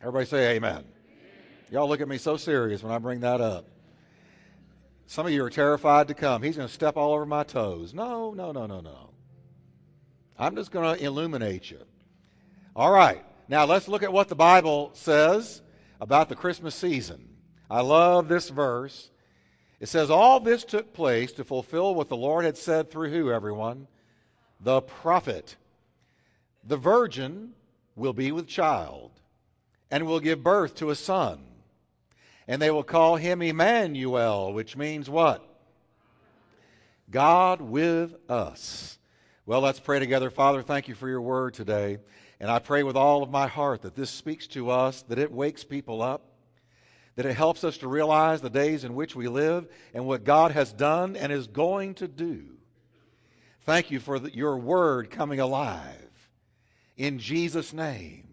Everybody say amen. Y'all look at me so serious when I bring that up. Some of you are terrified to come. He's going to step all over my toes. No, no, no, no, no. I'm just going to illuminate you. All right. Now let's look at what the Bible says about the Christmas season. I love this verse. It says, All this took place to fulfill what the Lord had said through who, everyone? The prophet. The virgin will be with child and will give birth to a son. And they will call him Emmanuel, which means what? God with us. Well, let's pray together. Father, thank you for your word today. And I pray with all of my heart that this speaks to us, that it wakes people up, that it helps us to realize the days in which we live and what God has done and is going to do. Thank you for the, your word coming alive. In Jesus' name.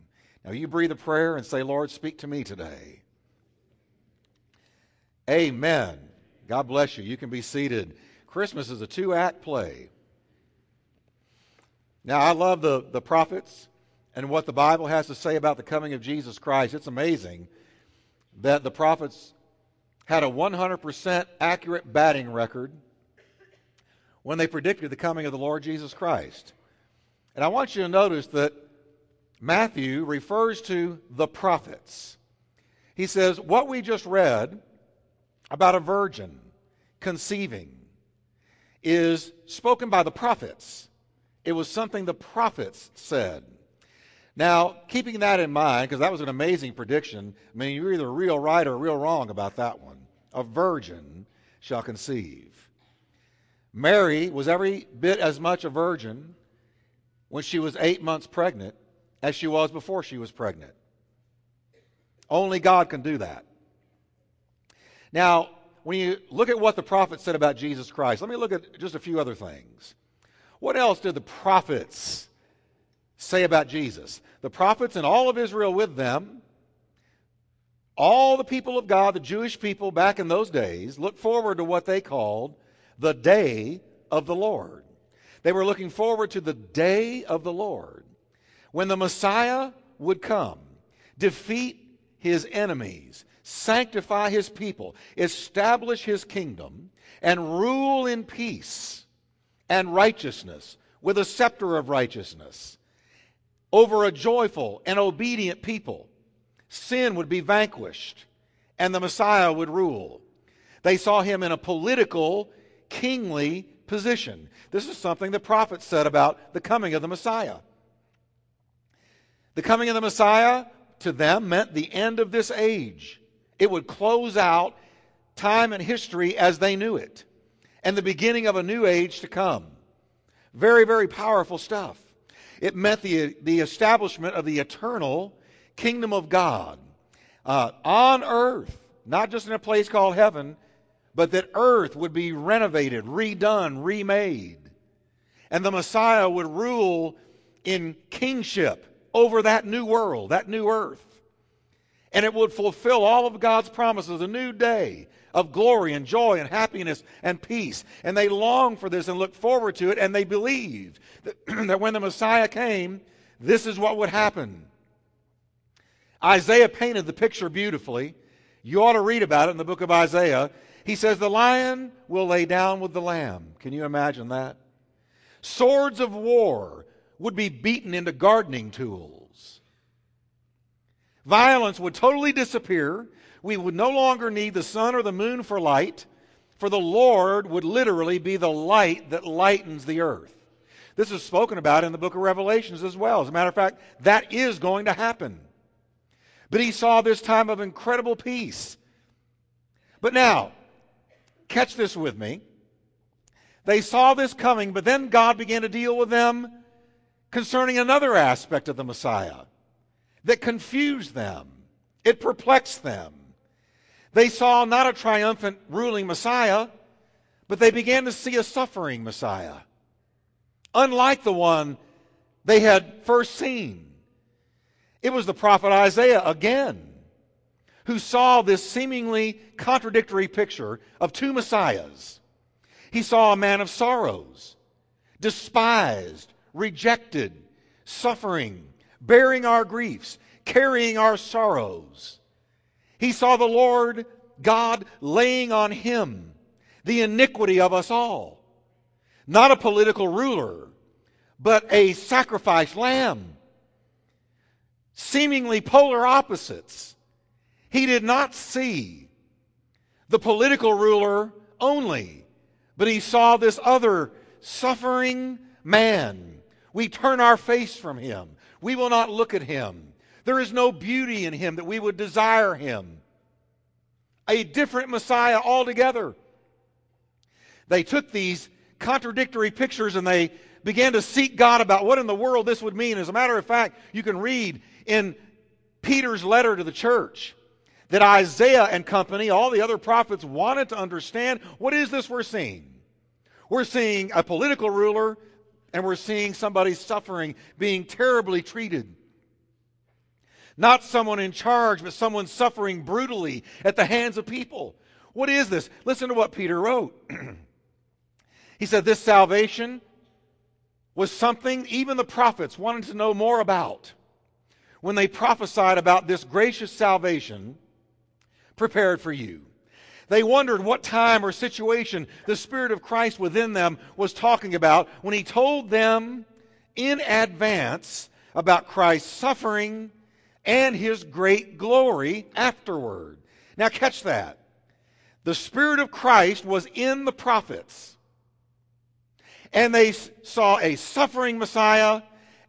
Now, you breathe a prayer and say, Lord, speak to me today. Amen. God bless you. You can be seated. Christmas is a two act play. Now, I love the, the prophets and what the Bible has to say about the coming of Jesus Christ. It's amazing that the prophets had a 100% accurate batting record when they predicted the coming of the Lord Jesus Christ. And I want you to notice that Matthew refers to the prophets. He says, What we just read about a virgin conceiving is spoken by the prophets. It was something the prophets said. Now, keeping that in mind, because that was an amazing prediction, I mean, you're either real right or real wrong about that one. A virgin shall conceive. Mary was every bit as much a virgin when she was eight months pregnant as she was before she was pregnant. Only God can do that. Now, when you look at what the prophets said about Jesus Christ, let me look at just a few other things. What else did the prophets say about Jesus? The prophets and all of Israel with them, all the people of God, the Jewish people back in those days, looked forward to what they called the day of the Lord. They were looking forward to the day of the Lord when the Messiah would come, defeat his enemies, sanctify his people, establish his kingdom, and rule in peace and righteousness with a scepter of righteousness over a joyful and obedient people. Sin would be vanquished and the Messiah would rule. They saw him in a political, kingly position. This is something the prophet said about the coming of the Messiah. The coming of the Messiah to them meant the end of this age. It would close out time and history as they knew it and the beginning of a new age to come. Very, very powerful stuff. It meant the, the establishment of the eternal kingdom of God uh, on earth, not just in a place called heaven, but that earth would be renovated, redone, remade. And the Messiah would rule in kingship over that new world, that new earth. And it would fulfill all of God's promises, a new day of glory and joy and happiness and peace. And they longed for this and looked forward to it, and they believed that, that when the Messiah came, this is what would happen. Isaiah painted the picture beautifully. You ought to read about it in the book of Isaiah. He says, The lion will lay down with the lamb. Can you imagine that? Swords of war would be beaten into gardening tools. Violence would totally disappear. We would no longer need the sun or the moon for light, for the Lord would literally be the light that lightens the earth. This is spoken about in the book of Revelations as well. As a matter of fact, that is going to happen. But he saw this time of incredible peace. But now, catch this with me. They saw this coming, but then God began to deal with them concerning another aspect of the Messiah that confused them, it perplexed them. They saw not a triumphant ruling Messiah, but they began to see a suffering Messiah, unlike the one they had first seen. It was the prophet Isaiah again who saw this seemingly contradictory picture of two Messiahs. He saw a man of sorrows, despised, rejected, suffering, bearing our griefs, carrying our sorrows. He saw the Lord God laying on him the iniquity of us all. Not a political ruler, but a sacrificed lamb. Seemingly polar opposites. He did not see the political ruler only, but he saw this other suffering man. We turn our face from him. We will not look at him. There is no beauty in him that we would desire him. A different Messiah altogether. They took these contradictory pictures and they began to seek God about what in the world this would mean. As a matter of fact, you can read in Peter's letter to the church that Isaiah and company, all the other prophets, wanted to understand what is this we're seeing? We're seeing a political ruler and we're seeing somebody suffering, being terribly treated. Not someone in charge, but someone suffering brutally at the hands of people. What is this? Listen to what Peter wrote. he said, This salvation was something even the prophets wanted to know more about when they prophesied about this gracious salvation prepared for you. They wondered what time or situation the Spirit of Christ within them was talking about when He told them in advance about Christ's suffering and His great glory afterward. Now, catch that. The Spirit of Christ was in the prophets. And they saw a suffering Messiah,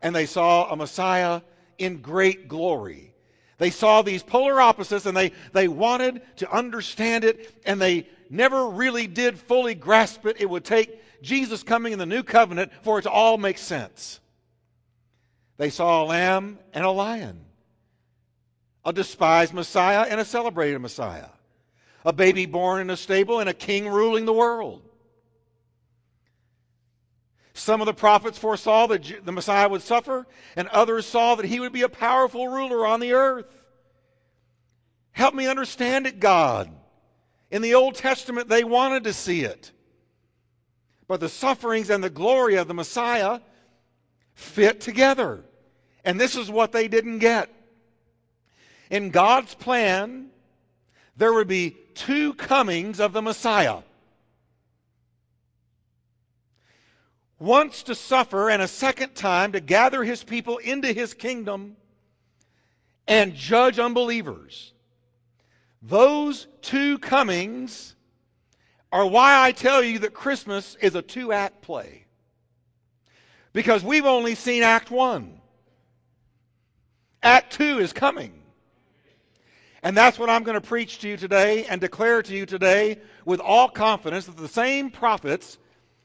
and they saw a Messiah in great glory. They saw these polar opposites and they, they wanted to understand it, and they never really did fully grasp it. It would take Jesus coming in the new covenant for it to all make sense. They saw a lamb and a lion, a despised Messiah and a celebrated Messiah, a baby born in a stable and a king ruling the world. Some of the prophets foresaw that the Messiah would suffer, and others saw that he would be a powerful ruler on the earth. Help me understand it, God. In the Old Testament, they wanted to see it. But the sufferings and the glory of the Messiah fit together. And this is what they didn't get. In God's plan, there would be two comings of the Messiah. Once to suffer and a second time to gather his people into his kingdom and judge unbelievers. Those two comings are why I tell you that Christmas is a two act play. Because we've only seen Act 1. Act 2 is coming. And that's what I'm going to preach to you today and declare to you today with all confidence that the same prophets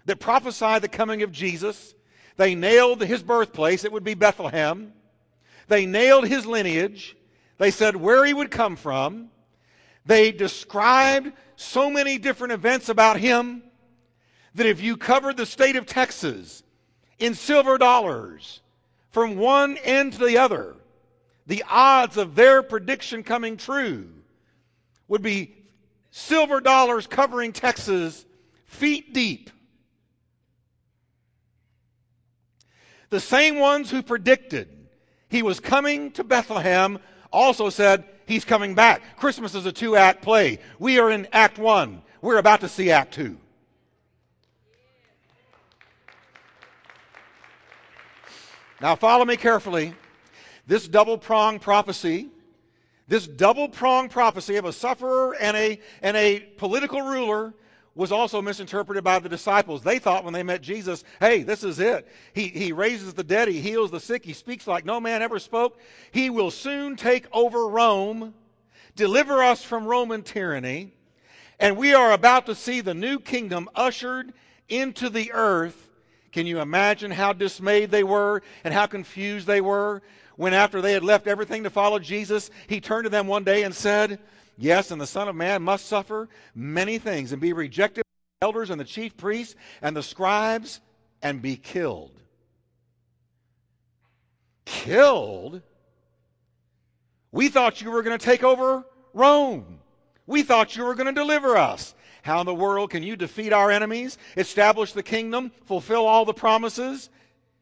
that prophesied the coming of Jesus. They nailed his birthplace, it would be Bethlehem. They nailed his lineage. They said where he would come from. They described so many different events about him that if you covered the state of Texas in silver dollars from one end to the other, the odds of their prediction coming true would be silver dollars covering Texas feet deep. The same ones who predicted he was coming to Bethlehem also said he's coming back. Christmas is a two act play. We are in Act One, we're about to see Act Two. Now, follow me carefully. This double pronged prophecy, this double pronged prophecy of a sufferer and a, and a political ruler was also misinterpreted by the disciples. They thought when they met Jesus, hey, this is it. He, he raises the dead, he heals the sick, he speaks like no man ever spoke. He will soon take over Rome, deliver us from Roman tyranny, and we are about to see the new kingdom ushered into the earth. Can you imagine how dismayed they were and how confused they were when, after they had left everything to follow Jesus, he turned to them one day and said, Yes, and the Son of Man must suffer many things and be rejected by the elders and the chief priests and the scribes and be killed. Killed? We thought you were going to take over Rome. We thought you were going to deliver us. How in the world can you defeat our enemies, establish the kingdom, fulfill all the promises?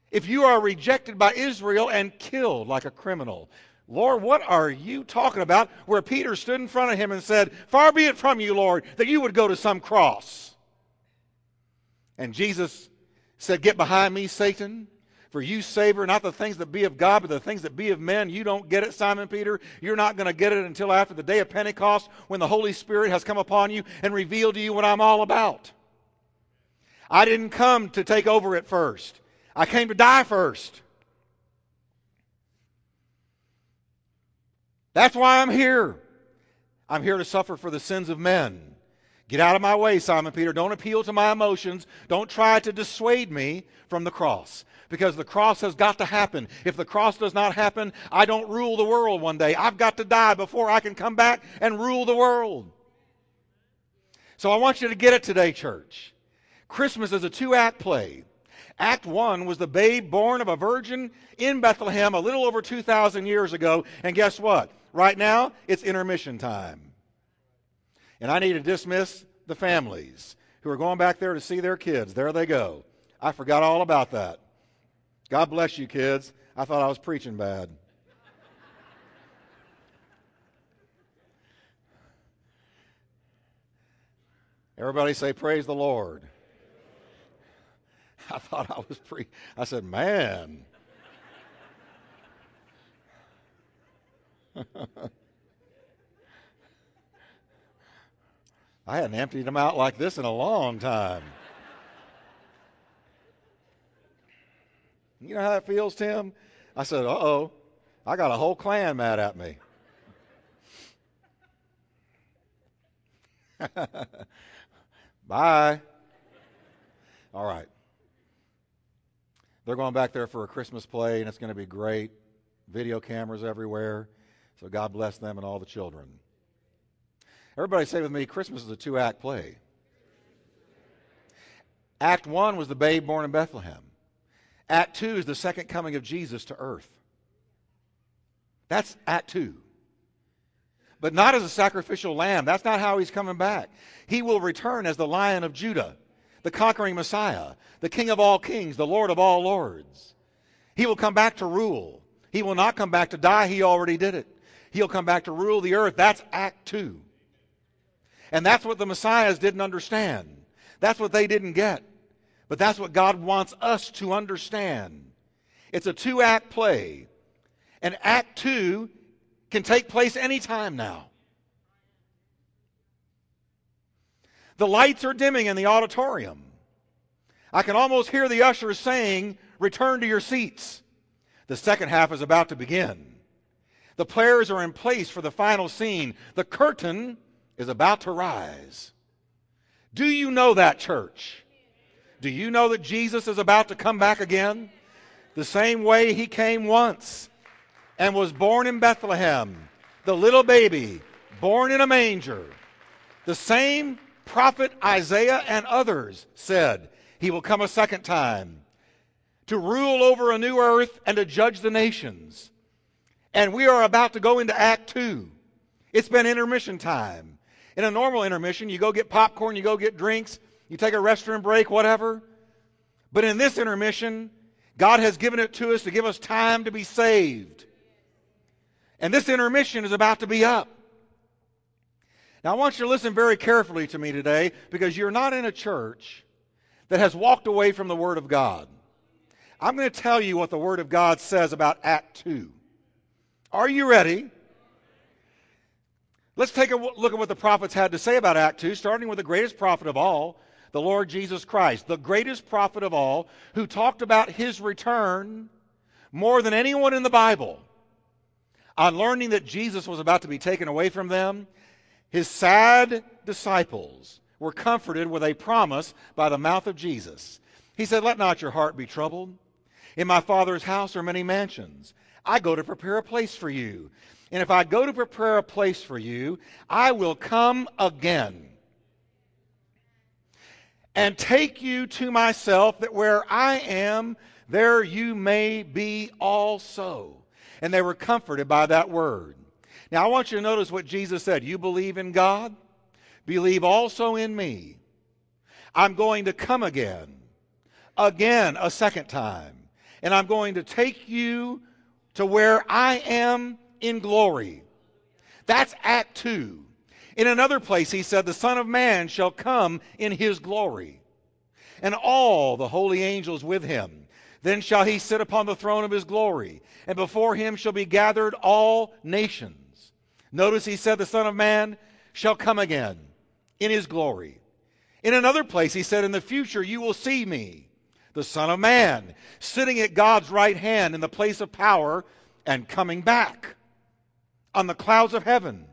If you are rejected by Israel and killed like a criminal, Lord, what are you talking about? Where Peter stood in front of him and said, Far be it from you, Lord, that you would go to some cross. And Jesus said, Get behind me, Satan. For you savor not the things that be of God, but the things that be of men. You don't get it, Simon Peter. You're not going to get it until after the day of Pentecost when the Holy Spirit has come upon you and revealed to you what I'm all about. I didn't come to take over at first, I came to die first. That's why I'm here. I'm here to suffer for the sins of men. Get out of my way, Simon Peter. Don't appeal to my emotions. Don't try to dissuade me from the cross. Because the cross has got to happen. If the cross does not happen, I don't rule the world one day. I've got to die before I can come back and rule the world. So I want you to get it today, church. Christmas is a two act play. Act 1 was the babe born of a virgin in Bethlehem a little over 2,000 years ago. And guess what? Right now, it's intermission time. And I need to dismiss the families who are going back there to see their kids. There they go. I forgot all about that. God bless you, kids. I thought I was preaching bad. Everybody say, Praise the Lord. I thought I was pre. I said, Man. I hadn't emptied them out like this in a long time. You know how that feels, Tim? I said, uh oh, I got a whole clan mad at me. Bye. All right. They're going back there for a Christmas play, and it's going to be great. Video cameras everywhere. So God bless them and all the children. Everybody say with me Christmas is a two act play. Act one was the babe born in Bethlehem. Act two is the second coming of Jesus to earth. That's Act two. But not as a sacrificial lamb. That's not how he's coming back. He will return as the lion of Judah, the conquering Messiah, the King of all kings, the Lord of all lords. He will come back to rule. He will not come back to die. He already did it. He'll come back to rule the earth. That's Act 2. And that's what the Messiahs didn't understand. That's what they didn't get. But that's what God wants us to understand. It's a two act play. And Act 2 can take place anytime now. The lights are dimming in the auditorium. I can almost hear the ushers saying, Return to your seats. The second half is about to begin. The players are in place for the final scene. The curtain is about to rise. Do you know that, church? Do you know that Jesus is about to come back again? The same way he came once and was born in Bethlehem, the little baby born in a manger. The same prophet Isaiah and others said he will come a second time to rule over a new earth and to judge the nations. And we are about to go into Act Two. It's been intermission time. In a normal intermission, you go get popcorn, you go get drinks, you take a restroom break, whatever. But in this intermission, God has given it to us to give us time to be saved. And this intermission is about to be up. Now, I want you to listen very carefully to me today because you're not in a church that has walked away from the Word of God. I'm going to tell you what the Word of God says about Act 2. Are you ready? Let's take a look at what the prophets had to say about Act 2, starting with the greatest prophet of all, the Lord Jesus Christ, the greatest prophet of all, who talked about his return more than anyone in the Bible. On learning that Jesus was about to be taken away from them, his sad disciples were comforted with a promise by the mouth of Jesus. He said, Let not your heart be troubled. In my Father's house are many mansions. I go to prepare a place for you. And if I go to prepare a place for you, I will come again and take you to myself, that where I am, there you may be also. And they were comforted by that word. Now, I want you to notice what Jesus said. You believe in God, believe also in me. I'm going to come again, again, a second time. And I'm going to take you to where I am in glory. That's Act 2. In another place, he said, The Son of Man shall come in his glory, and all the holy angels with him. Then shall he sit upon the throne of his glory, and before him shall be gathered all nations. Notice he said, The Son of Man shall come again in his glory. In another place, he said, In the future you will see me, the Son of Man, sitting at God's right hand in the place of power and coming back on the clouds of heaven.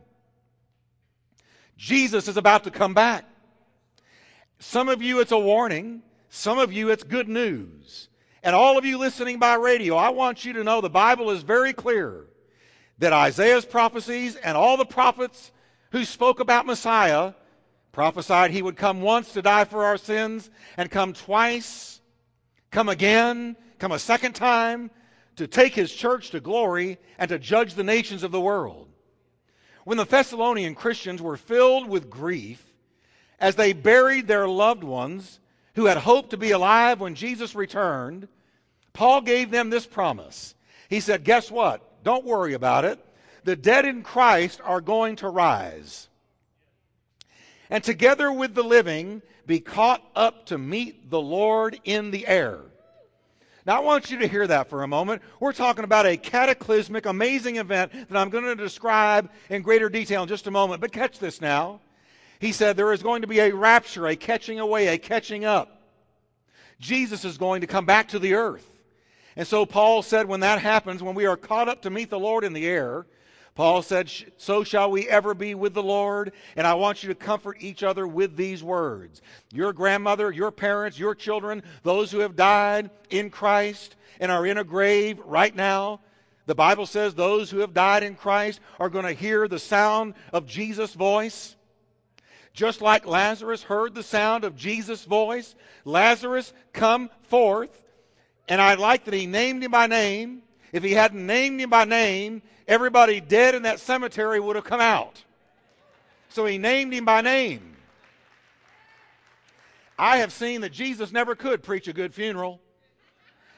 Jesus is about to come back. Some of you, it's a warning. Some of you, it's good news. And all of you listening by radio, I want you to know the Bible is very clear that Isaiah's prophecies and all the prophets who spoke about Messiah prophesied he would come once to die for our sins and come twice, come again, come a second time to take his church to glory and to judge the nations of the world. When the Thessalonian Christians were filled with grief as they buried their loved ones who had hoped to be alive when Jesus returned, Paul gave them this promise. He said, Guess what? Don't worry about it. The dead in Christ are going to rise and together with the living be caught up to meet the Lord in the air. Now, I want you to hear that for a moment. We're talking about a cataclysmic, amazing event that I'm going to describe in greater detail in just a moment. But catch this now. He said there is going to be a rapture, a catching away, a catching up. Jesus is going to come back to the earth. And so Paul said when that happens, when we are caught up to meet the Lord in the air, Paul said, So shall we ever be with the Lord. And I want you to comfort each other with these words. Your grandmother, your parents, your children, those who have died in Christ and are in a grave right now, the Bible says those who have died in Christ are going to hear the sound of Jesus' voice. Just like Lazarus heard the sound of Jesus' voice, Lazarus, come forth. And I like that he named him by name. If he hadn't named him by name, everybody dead in that cemetery would have come out. So he named him by name. I have seen that Jesus never could preach a good funeral.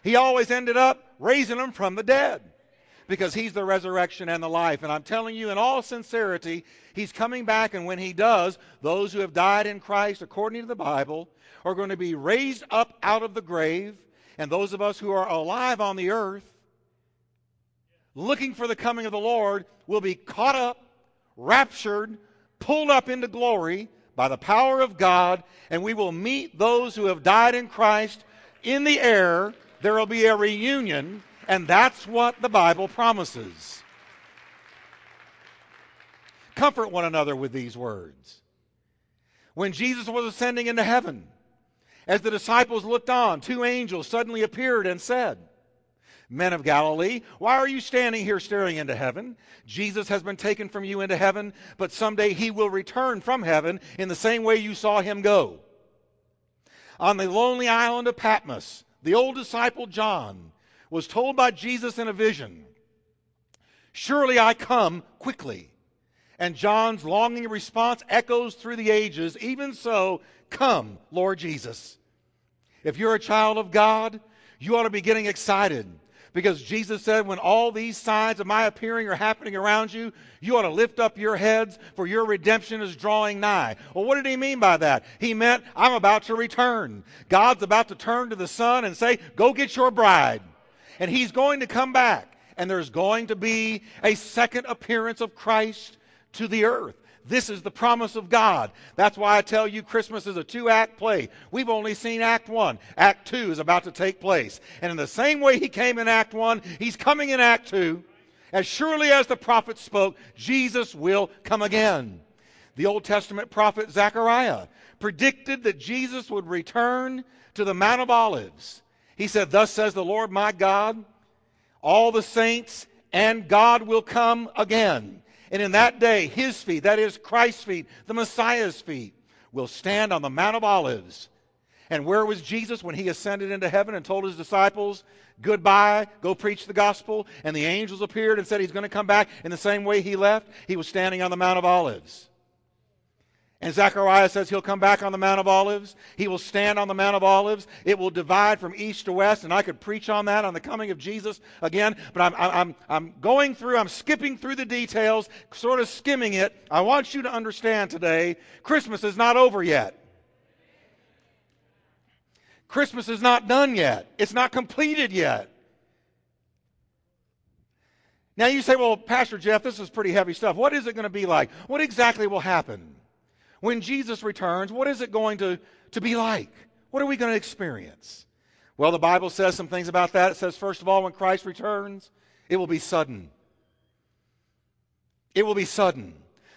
He always ended up raising them from the dead because he's the resurrection and the life. And I'm telling you, in all sincerity, he's coming back. And when he does, those who have died in Christ, according to the Bible, are going to be raised up out of the grave. And those of us who are alive on the earth looking for the coming of the Lord will be caught up, raptured, pulled up into glory by the power of God, and we will meet those who have died in Christ in the air. There will be a reunion, and that's what the Bible promises. Comfort one another with these words. When Jesus was ascending into heaven, as the disciples looked on, two angels suddenly appeared and said, Men of Galilee, why are you standing here staring into heaven? Jesus has been taken from you into heaven, but someday he will return from heaven in the same way you saw him go. On the lonely island of Patmos, the old disciple John was told by Jesus in a vision, Surely I come quickly. And John's longing response echoes through the ages, Even so, come, Lord Jesus. If you're a child of God, you ought to be getting excited because Jesus said, when all these signs of my appearing are happening around you, you ought to lift up your heads, for your redemption is drawing nigh. Well, what did he mean by that? He meant, I'm about to return. God's about to turn to the Son and say, Go get your bride. And he's going to come back. And there's going to be a second appearance of Christ to the earth. This is the promise of God. That's why I tell you Christmas is a two act play. We've only seen Act 1. Act 2 is about to take place. And in the same way he came in Act 1, he's coming in Act 2. As surely as the prophet spoke, Jesus will come again. The Old Testament prophet Zechariah predicted that Jesus would return to the Mount of Olives. He said, Thus says the Lord my God, all the saints and God will come again and in that day, his feet, that is Christ's feet, the Messiah's feet, will stand on the Mount of Olives. And where was Jesus when he ascended into heaven and told his disciples, Goodbye, go preach the gospel? And the angels appeared and said he's going to come back in the same way he left? He was standing on the Mount of Olives. And Zechariah says he'll come back on the Mount of Olives. He will stand on the Mount of Olives. It will divide from east to west. And I could preach on that, on the coming of Jesus again. But I'm, I'm, I'm going through, I'm skipping through the details, sort of skimming it. I want you to understand today Christmas is not over yet. Christmas is not done yet, it's not completed yet. Now you say, well, Pastor Jeff, this is pretty heavy stuff. What is it going to be like? What exactly will happen? When Jesus returns, what is it going to, to be like? What are we going to experience? Well, the Bible says some things about that. It says, first of all, when Christ returns, it will be sudden. It will be sudden.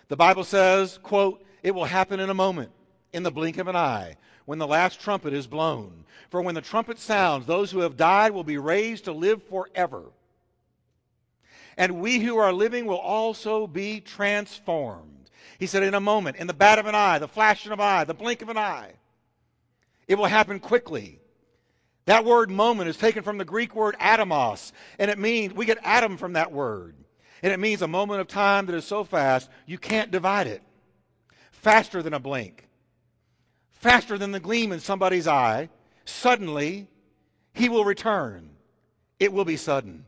The Bible says, quote, it will happen in a moment, in the blink of an eye, when the last trumpet is blown. For when the trumpet sounds, those who have died will be raised to live forever. And we who are living will also be transformed. He said, in a moment, in the bat of an eye, the flash of an eye, the blink of an eye. It will happen quickly. That word moment is taken from the Greek word atomos, and it means, we get atom from that word. And it means a moment of time that is so fast, you can't divide it. Faster than a blink, faster than the gleam in somebody's eye. Suddenly, he will return. It will be sudden.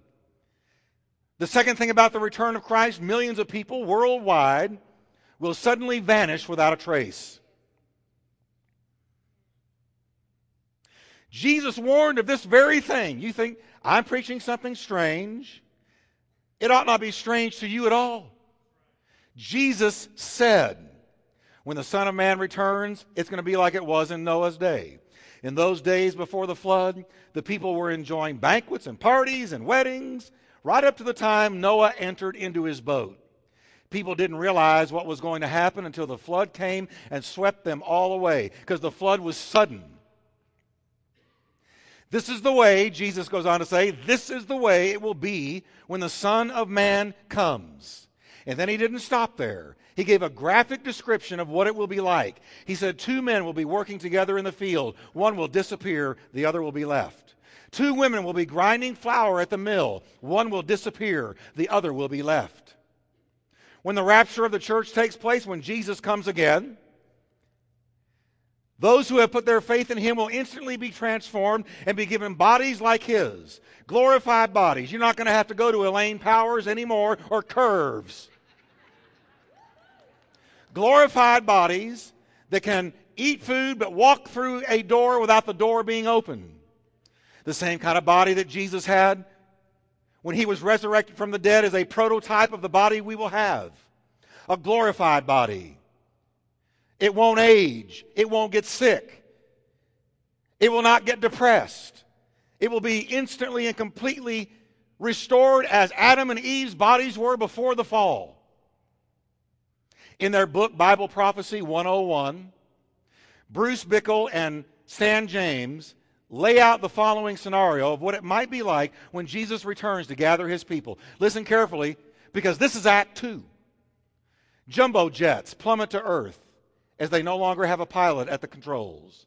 The second thing about the return of Christ millions of people worldwide will suddenly vanish without a trace. Jesus warned of this very thing. You think, I'm preaching something strange. It ought not be strange to you at all. Jesus said, when the Son of Man returns, it's going to be like it was in Noah's day. In those days before the flood, the people were enjoying banquets and parties and weddings right up to the time Noah entered into his boat. People didn't realize what was going to happen until the flood came and swept them all away because the flood was sudden. This is the way, Jesus goes on to say, this is the way it will be when the Son of Man comes. And then he didn't stop there. He gave a graphic description of what it will be like. He said, Two men will be working together in the field. One will disappear, the other will be left. Two women will be grinding flour at the mill. One will disappear, the other will be left when the rapture of the church takes place, when Jesus comes again, those who have put their faith in him will instantly be transformed and be given bodies like his, glorified bodies. You're not going to have to go to Elaine Powers anymore or curves. glorified bodies that can eat food but walk through a door without the door being open. The same kind of body that Jesus had when he was resurrected from the dead is a prototype of the body we will have a glorified body. It won't age, it won't get sick, it will not get depressed. It will be instantly and completely restored as Adam and Eve's bodies were before the fall. In their book, Bible Prophecy 101, Bruce Bickle and Stan Jantz lay out the following scenario of what it might be like when Jesus returns to gather his people. Listen carefully, because this is Act 2. Jumbo jets plummet to earth as they no longer have a pilot at the controls.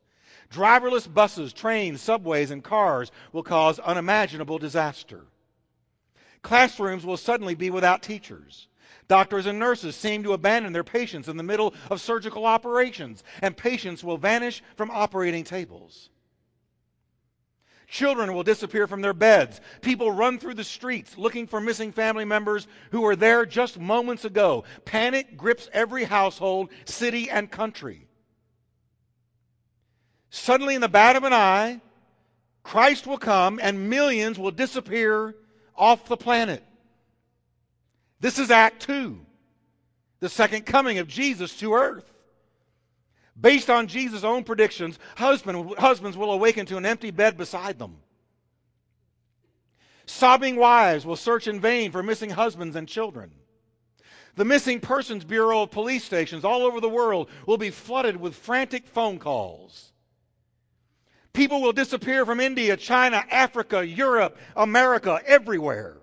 Driverless buses, trains, subways, and cars will cause unimaginable disaster. Classrooms will suddenly be without teachers. Doctors and nurses seem to abandon their patients in the middle of surgical operations, and patients will vanish from operating tables. Children will disappear from their beds. People run through the streets looking for missing family members who were there just moments ago. Panic grips every household, city, and country. Suddenly, in the bat of an eye, Christ will come and millions will disappear off the planet. This is Act Two, the second coming of Jesus to earth. Based on Jesus' own predictions, husband, husbands will awaken to an empty bed beside them. Sobbing wives will search in vain for missing husbands and children. The Missing Persons Bureau of police stations all over the world will be flooded with frantic phone calls. People will disappear from India, China, Africa, Europe, America, everywhere.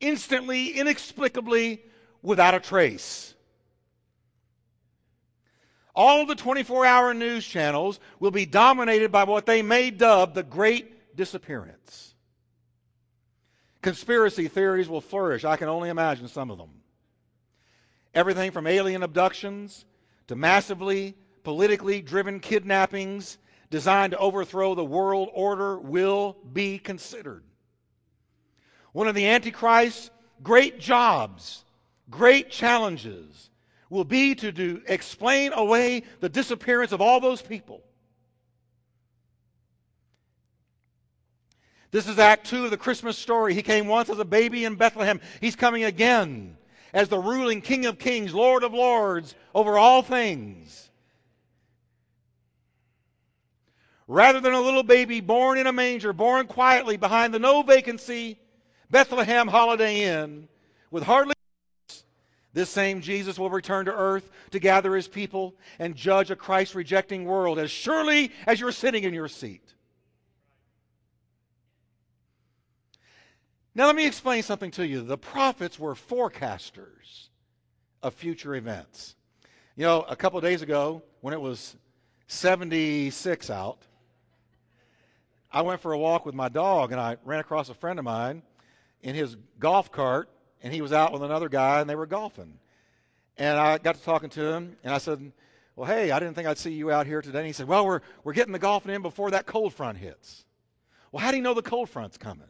Instantly, inexplicably, without a trace. All the 24 hour news channels will be dominated by what they may dub the Great Disappearance. Conspiracy theories will flourish. I can only imagine some of them. Everything from alien abductions to massively politically driven kidnappings designed to overthrow the world order will be considered. One of the Antichrist's great jobs, great challenges, will be to do, explain away the disappearance of all those people. This is Act 2 of the Christmas story. He came once as a baby in Bethlehem. He's coming again as the ruling King of Kings, Lord of Lords, over all things. Rather than a little baby born in a manger, born quietly behind the no vacancy Bethlehem Holiday Inn, with hardly this same Jesus will return to earth to gather his people and judge a Christ rejecting world as surely as you're sitting in your seat. Now, let me explain something to you. The prophets were forecasters of future events. You know, a couple days ago, when it was 76 out, I went for a walk with my dog and I ran across a friend of mine in his golf cart, and he was out with another guy and they were golfing. And I got to talking to him, and I said, Well, hey, I didn't think I'd see you out here today. And he said, Well, we're, we're getting the golfing in before that cold front hits. Well, how do you know the cold front's coming?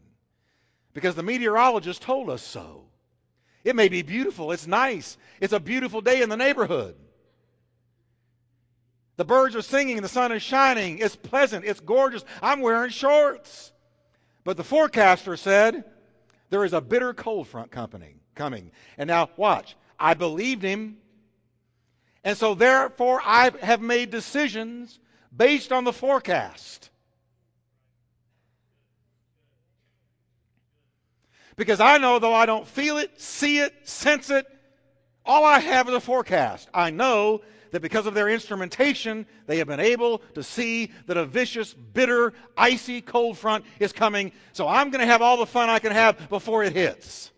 because the meteorologist told us so. It may be beautiful, it's nice, it's a beautiful day in the neighborhood. The birds are singing, the sun is shining, it's pleasant, it's gorgeous. I'm wearing shorts. But the forecaster said there is a bitter cold front coming. coming. And now watch. I believed him. And so therefore I have made decisions based on the forecast. Because I know, though I don't feel it, see it, sense it, all I have is a forecast. I know that because of their instrumentation, they have been able to see that a vicious, bitter, icy cold front is coming. So I'm going to have all the fun I can have before it hits.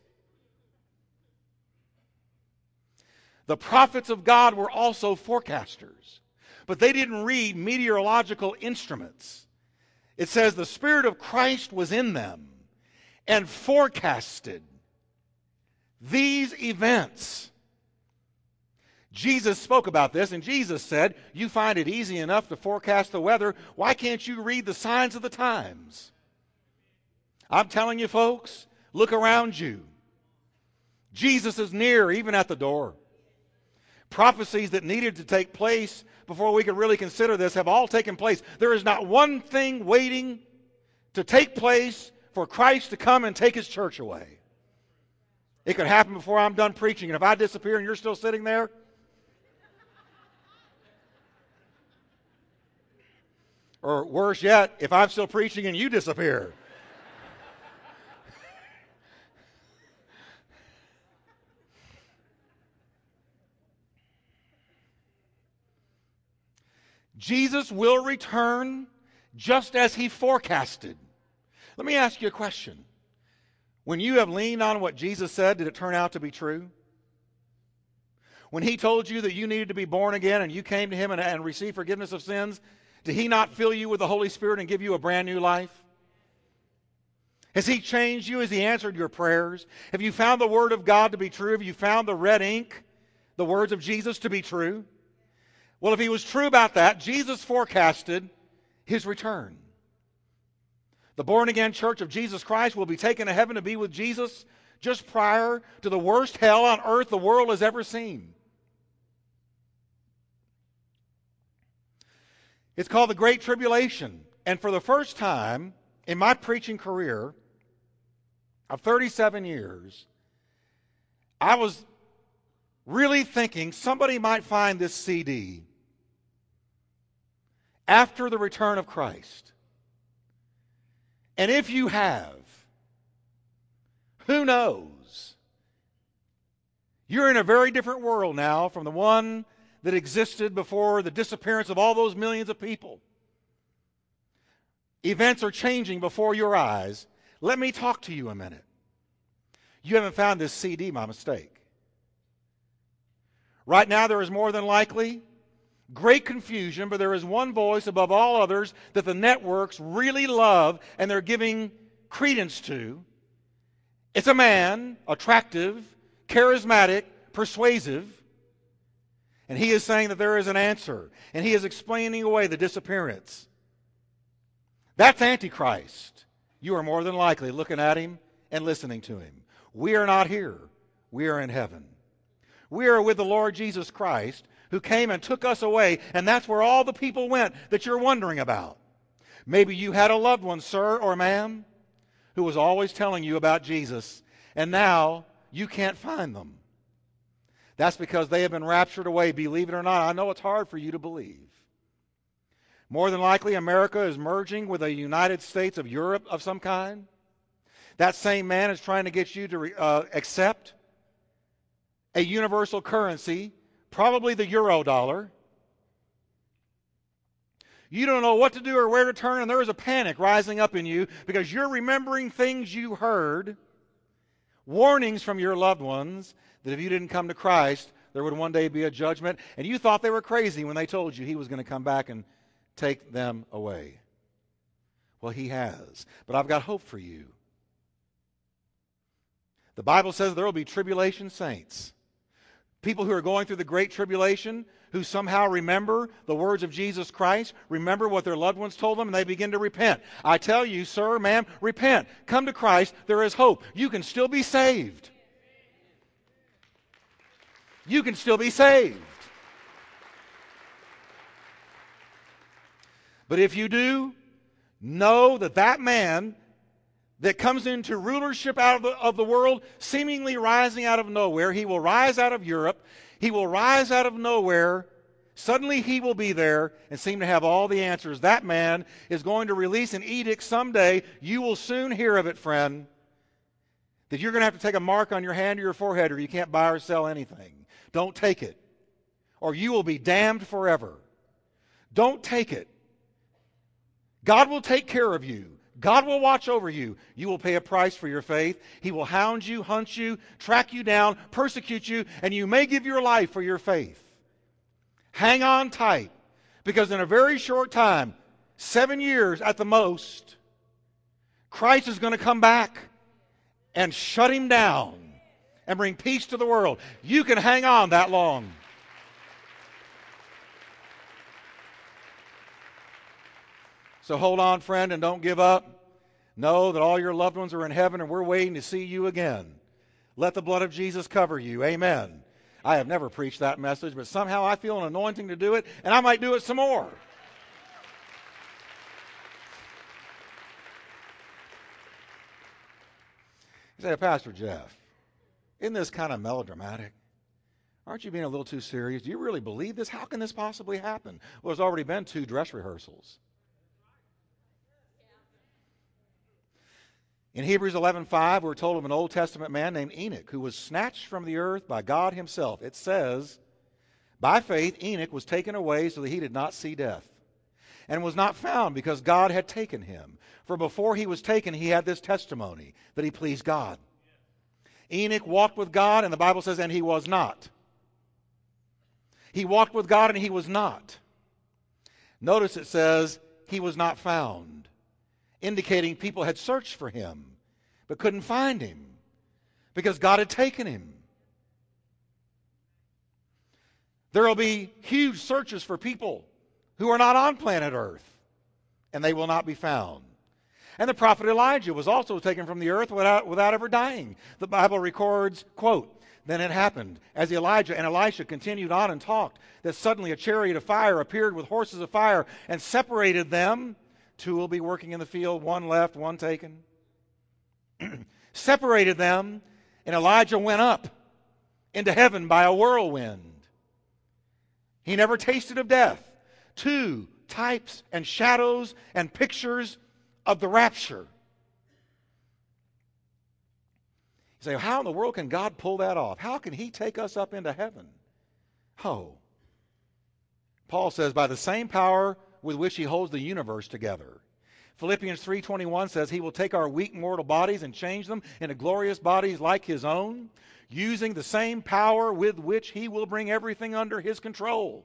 The prophets of God were also forecasters, but they didn't read meteorological instruments. It says the Spirit of Christ was in them and forecasted these events. Jesus spoke about this, and Jesus said, You find it easy enough to forecast the weather. Why can't you read the signs of the times? I'm telling you, folks, look around you. Jesus is near, even at the door. Prophecies that needed to take place before we could really consider this have all taken place. There is not one thing waiting to take place for Christ to come and take his church away. It could happen before I'm done preaching, and if I disappear and you're still sitting there, or worse yet, if I'm still preaching and you disappear. Jesus will return just as he forecasted. Let me ask you a question. When you have leaned on what Jesus said, did it turn out to be true? When he told you that you needed to be born again and you came to him and, and received forgiveness of sins, did he not fill you with the Holy Spirit and give you a brand new life? Has he changed you? Has he answered your prayers? Have you found the Word of God to be true? Have you found the red ink, the words of Jesus, to be true? Well, if he was true about that, Jesus forecasted his return. The born again church of Jesus Christ will be taken to heaven to be with Jesus just prior to the worst hell on earth the world has ever seen. It's called the Great Tribulation. And for the first time in my preaching career of 37 years, I was really thinking somebody might find this CD after the return of Christ and if you have, who knows? You're in a very different world now from the one that existed before the disappearance of all those millions of people. Events are changing before your eyes. Let me talk to you a minute. You haven't found this CD, my mistake. Right now, there is more than likely great confusion, but there is one voice above all others that the networks really love and they're giving credence to. It's a man, attractive, charismatic, persuasive, And he is saying that there is an answer. And he is explaining away the disappearance. That's Antichrist. You are more than likely looking at him and listening to him. We are not here, we are in heaven. We are with the Lord Jesus Christ who came and took us away, and that's where all the people went that you're wondering about. Maybe you had a loved one, sir or ma'am, who was always telling you about Jesus, and now you can't find them. That's because they have been raptured away, believe it or not. I know it's hard for you to believe. More than likely, America is merging with a United States of Europe of some kind. That same man is trying to get you to uh, accept a universal currency, probably the euro dollar. You don't know what to do or where to turn, and there is a panic rising up in you because you're remembering things you heard, warnings from your loved ones that if you didn't come to Christ, there would one day be a judgment, and you thought they were crazy when they told you he was going to come back and take them away. Well, he has. But I've got hope for you. The Bible says there will be tribulation saints. People who are going through the great tribulation, who somehow remember the words of Jesus Christ, remember what their loved ones told them, and they begin to repent. I tell you, sir, ma'am, repent. Come to Christ. There is hope. You can still be saved. You can still be saved. But if you do, know that that man that comes into rulership out of the, of the world, seemingly rising out of nowhere, he will rise out of Europe, he will rise out of nowhere. Suddenly he will be there and seem to have all the answers. That man is going to release an edict someday. You will soon hear of it, friend. That you're going to have to take a mark on your hand or your forehead or you can't buy or sell anything. Don't take it. Or you will be damned forever. Don't take it. God will take care of you. God will watch over you. You will pay a price for your faith. He will hound you, hunt you, track you down, persecute you, and you may give your life for your faith. Hang on tight, because in a very short time, seven years at the most, Christ is going to come back and shut him down and bring peace to the world. You can hang on that long. So hold on, friend, and don't give up. Know that all your loved ones are in heaven and we're waiting to see you again. Let the blood of Jesus cover you. Amen. I have never preached that message, but somehow I feel an anointing to do it, and I might do it some more. You say, Pastor Jeff, isn't this kind of melodramatic? Aren't you being a little too serious? Do you really believe this? How can this possibly happen? Well, there's already been two dress rehearsals. In Hebrews 11:5, we're told of an Old Testament man named Enoch who was snatched from the earth by God himself. It says, "By faith Enoch was taken away so that he did not see death, and was not found because God had taken him. For before he was taken, he had this testimony that he pleased God." Enoch walked with God, and the Bible says, and he was not. He walked with God, and he was not. Notice it says, he was not found indicating people had searched for him but couldn't find him because God had taken him. There will be huge searches for people who are not on planet Earth, and they will not be found. And the prophet Elijah was also taken from the earth without, without ever dying. The Bible records, quote, then it happened, as Elijah and Elisha continued on and talked, that suddenly a chariot of fire appeared with horses of fire and separated them Two will be working in the field, one left, one taken. Separated them, and Elijah went up into heaven by a whirlwind. He never tasted of death. Two types and shadows and pictures of the rapture. You say, how in the world can God pull that off? How can He take us up into heaven? Oh. Paul says, by the same power with which he holds the universe together. Philippians 3:21 says he will take our weak mortal bodies and change them into glorious bodies like his own, using the same power with which he will bring everything under his control.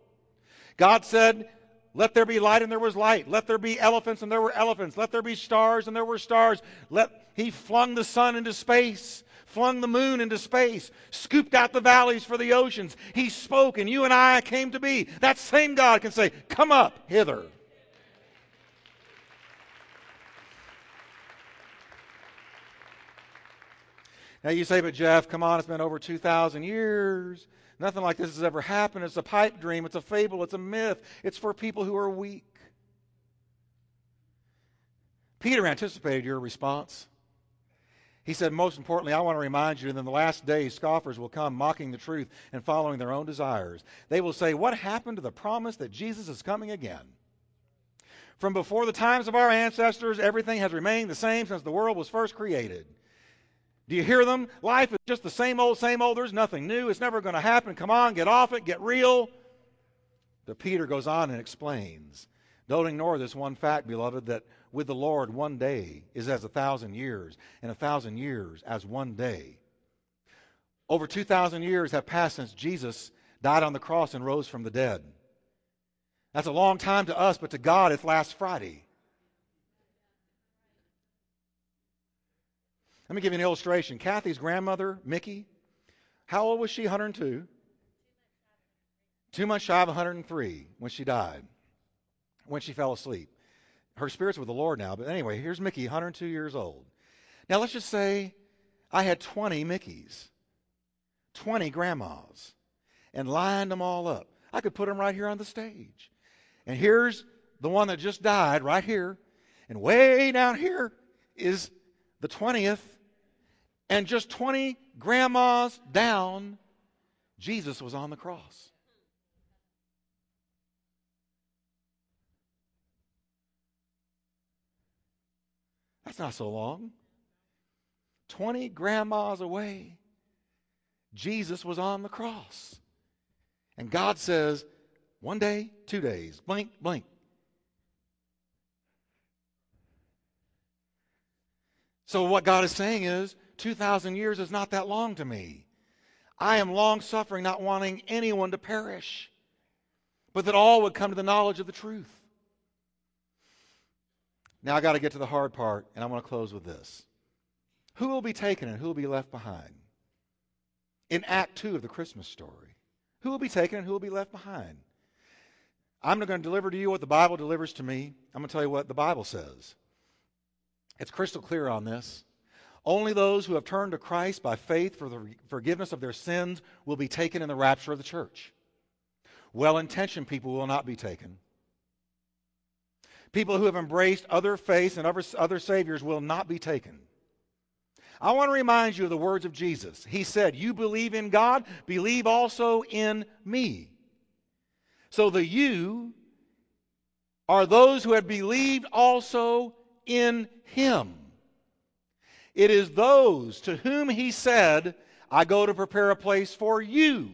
God said, "Let there be light and there was light. Let there be elephants and there were elephants. Let there be stars and there were stars." Let he flung the sun into space flung the moon into space, scooped out the valleys for the oceans. He spoke, and you and I came to be. That same God can say, Come up hither. Now you say, but Jeff, come on, it's been over 2,000 years. Nothing like this has ever happened. It's a pipe dream, it's a fable, it's a myth. It's for people who are weak. Peter anticipated your response. He said, Most importantly, I want to remind you that in the last days, scoffers will come mocking the truth and following their own desires. They will say, What happened to the promise that Jesus is coming again? From before the times of our ancestors, everything has remained the same since the world was first created. Do you hear them? Life is just the same old, same old. There's nothing new. It's never going to happen. Come on, get off it, get real. But Peter goes on and explains. Don't ignore this one fact, beloved, that with the Lord, one day is as a thousand years, and a thousand years as one day. Over 2,000 years have passed since Jesus died on the cross and rose from the dead. That's a long time to us, but to God, it's last Friday. Let me give you an illustration. Kathy's grandmother, Mickey, how old was she? 102. Two months shy of 103 when she died, when she fell asleep. Her spirit's with the Lord now, but anyway, here's Mickey, 102 years old. Now let's just say I had 20 Mickeys, 20 grandmas, and lined them all up. I could put them right here on the stage. And here's the one that just died right here. And way down here is the 20th and just 20 grandmas down, Jesus was on the cross. Not so long. 20 grandmas away, Jesus was on the cross. And God says, one day, two days, blink, blink. So, what God is saying is, 2,000 years is not that long to me. I am long suffering, not wanting anyone to perish, but that all would come to the knowledge of the truth. Now I got to get to the hard part, and I want to close with this. Who will be taken and who will be left behind? In Act 2 of the Christmas story, who will be taken and who will be left behind? I'm not going to deliver to you what the Bible delivers to me. I'm going to tell you what the Bible says. It's crystal clear on this. Only those who have turned to Christ by faith for the forgiveness of their sins will be taken in the rapture of the church. Well intentioned people will not be taken. People who have embraced other faiths and other, other saviors will not be taken. I want to remind you of the words of Jesus. He said, You believe in God, believe also in me. So the you are those who have believed also in him. It is those to whom he said, I go to prepare a place for you.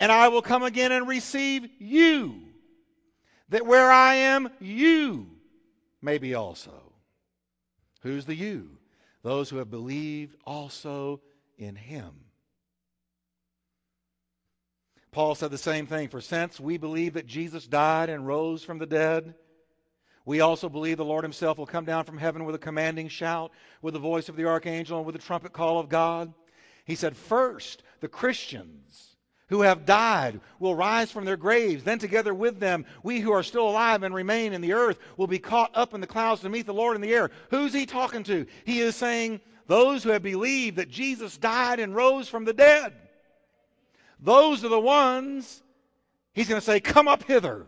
And I will come again and receive you, that where I am, you may be also. Who's the you? Those who have believed also in him. Paul said the same thing. For since we believe that Jesus died and rose from the dead, we also believe the Lord himself will come down from heaven with a commanding shout, with the voice of the archangel, and with the trumpet call of God. He said, First, the Christians who have died will rise from their graves. Then, together with them, we who are still alive and remain in the earth will be caught up in the clouds to meet the Lord in the air. Who's he talking to? He is saying, Those who have believed that Jesus died and rose from the dead. Those are the ones he's going to say, Come up hither.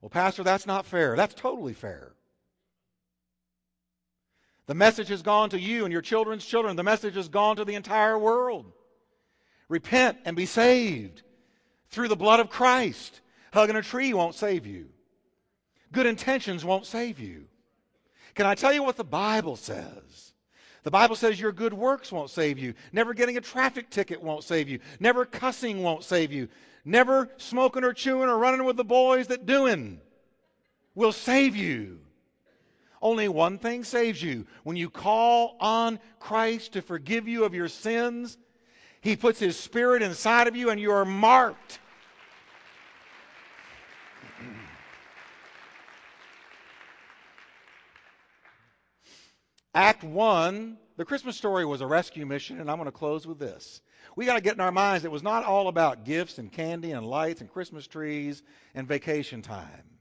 Well, Pastor, that's not fair. That's totally fair. The message has gone to you and your children's children. The message has gone to the entire world. Repent and be saved through the blood of Christ. Hugging a tree won't save you. Good intentions won't save you. Can I tell you what the Bible says? The Bible says your good works won't save you. Never getting a traffic ticket won't save you. Never cussing won't save you. Never smoking or chewing or running with the boys that doing will save you. Only one thing saves you. When you call on Christ to forgive you of your sins, He puts His Spirit inside of you and you are marked. Act 1, the Christmas story was a rescue mission, and I'm going to close with this. We got to get in our minds it was not all about gifts and candy and lights and Christmas trees and vacation time.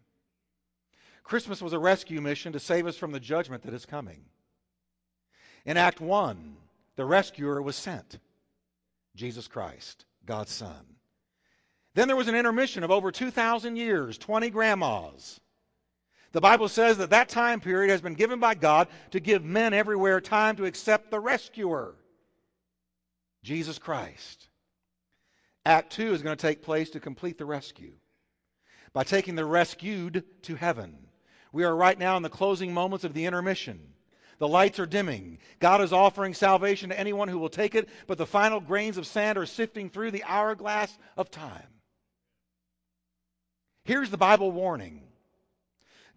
Christmas was a rescue mission to save us from the judgment that is coming. In Act 1, the rescuer was sent Jesus Christ, God's Son. Then there was an intermission of over 2,000 years, 20 grandmas. The Bible says that that time period has been given by God to give men everywhere time to accept the rescuer, Jesus Christ. Act 2 is going to take place to complete the rescue by taking the rescued to heaven. We are right now in the closing moments of the intermission. The lights are dimming. God is offering salvation to anyone who will take it, but the final grains of sand are sifting through the hourglass of time. Here's the Bible warning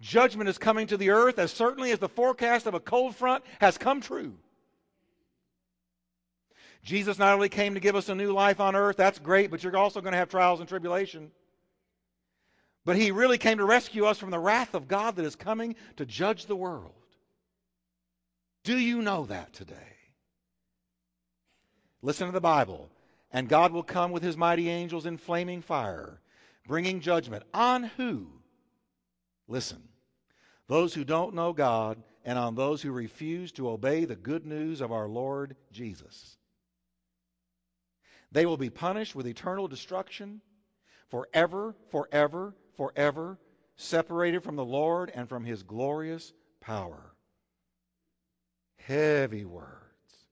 Judgment is coming to the earth as certainly as the forecast of a cold front has come true. Jesus not only came to give us a new life on earth, that's great, but you're also going to have trials and tribulation. But he really came to rescue us from the wrath of God that is coming to judge the world. Do you know that today? Listen to the Bible. And God will come with his mighty angels in flaming fire, bringing judgment on who? Listen those who don't know God, and on those who refuse to obey the good news of our Lord Jesus. They will be punished with eternal destruction forever, forever, forever, separated from the Lord and from his glorious power. Heavy words,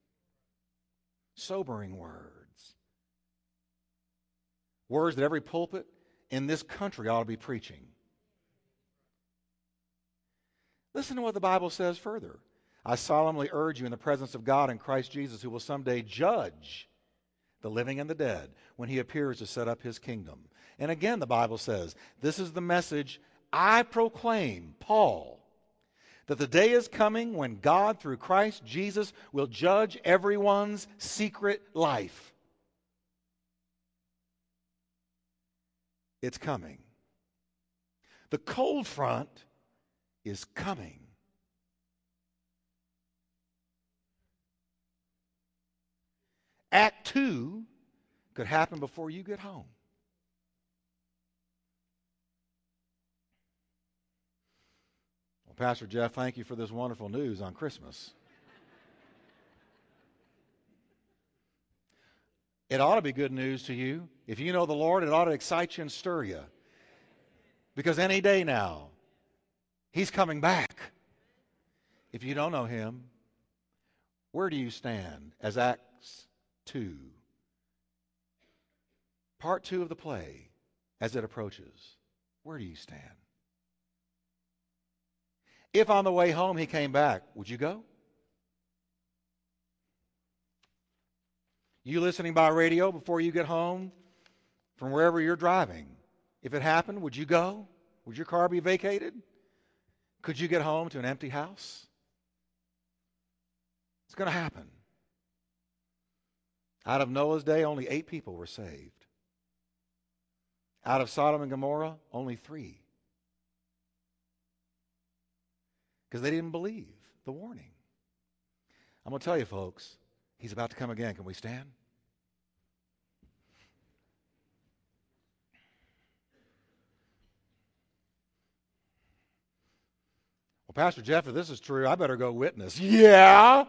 sobering words, words that every pulpit in this country ought to be preaching. Listen to what the Bible says further. I solemnly urge you in the presence of God and Christ Jesus, who will someday judge the living and the dead when he appears to set up his kingdom. And again, the Bible says, This is the message I proclaim, Paul, that the day is coming when God, through Christ Jesus, will judge everyone's secret life. It's coming. The cold front is coming. Act two could happen before you get home. Well, Pastor Jeff, thank you for this wonderful news on Christmas. It ought to be good news to you. If you know the Lord, it ought to excite you and stir you. Because any day now, He's coming back. If you don't know him, where do you stand as Acts 2? Part 2 of the play, as it approaches, where do you stand? If on the way home he came back, would you go? You listening by radio before you get home from wherever you're driving, if it happened, would you go? Would your car be vacated? Could you get home to an empty house? It's going to happen. Out of Noah's day, only eight people were saved. Out of Sodom and Gomorrah, only three. Because they didn't believe the warning. I'm going to tell you, folks, he's about to come again. Can we stand? Well, Pastor Jeff, if this is true, I better go witness. Yeah.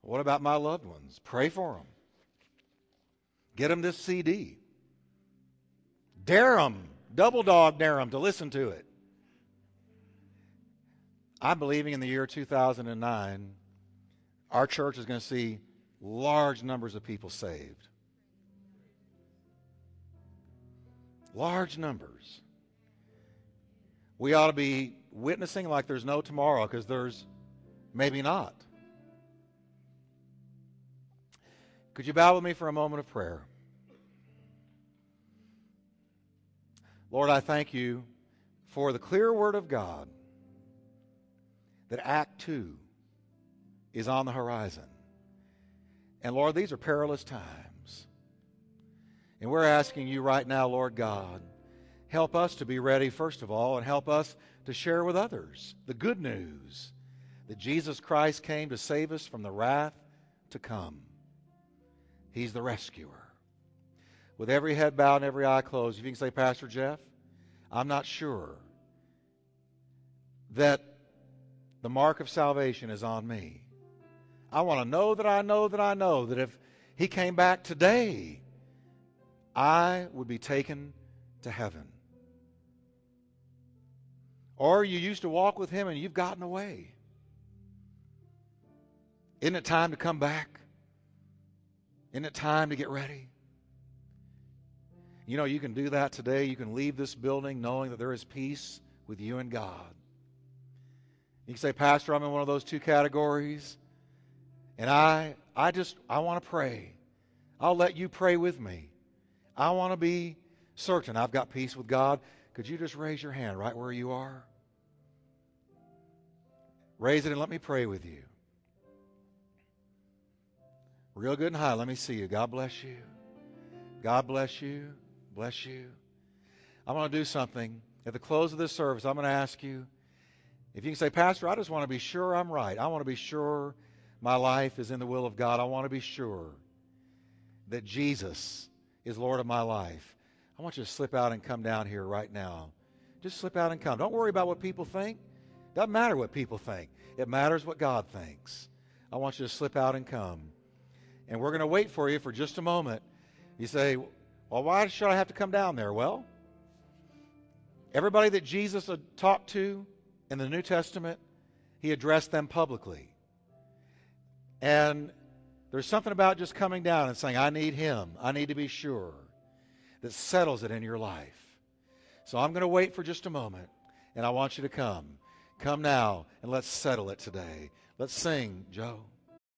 What about my loved ones? Pray for them. Get them this CD. Dare them, double dog dare them to listen to it. I'm believing in the year 2009, our church is going to see large numbers of people saved. Large numbers. We ought to be witnessing like there's no tomorrow because there's maybe not. Could you bow with me for a moment of prayer? Lord, I thank you for the clear word of God that Act 2 is on the horizon. And Lord, these are perilous times. And we're asking you right now, Lord God, help us to be ready, first of all, and help us to share with others the good news that Jesus Christ came to save us from the wrath to come. He's the rescuer. With every head bowed and every eye closed, if you can say, Pastor Jeff, I'm not sure that the mark of salvation is on me. I want to know that I know that I know that if he came back today, I would be taken to heaven. Or you used to walk with him and you've gotten away. Isn't it time to come back? Isn't it time to get ready? You know, you can do that today. You can leave this building knowing that there is peace with you and God. You can say, Pastor, I'm in one of those two categories. And I I just I want to pray. I'll let you pray with me. I want to be certain I've got peace with God. Could you just raise your hand right where you are? Raise it and let me pray with you. Real good and high. Let me see you. God bless you. God bless you. Bless you. I'm going to do something. At the close of this service, I'm going to ask you if you can say, Pastor, I just want to be sure I'm right. I want to be sure my life is in the will of God. I want to be sure that Jesus is Lord of my life. I want you to slip out and come down here right now. Just slip out and come. Don't worry about what people think. Doesn't matter what people think. It matters what God thinks. I want you to slip out and come. And we're going to wait for you for just a moment. You say, well, why should I have to come down there? Well, everybody that Jesus talked to in the New Testament, he addressed them publicly. And there's something about just coming down and saying, I need him. I need to be sure that settles it in your life. So I'm going to wait for just a moment, and I want you to come. Come now, and let's settle it today. Let's sing, Joe.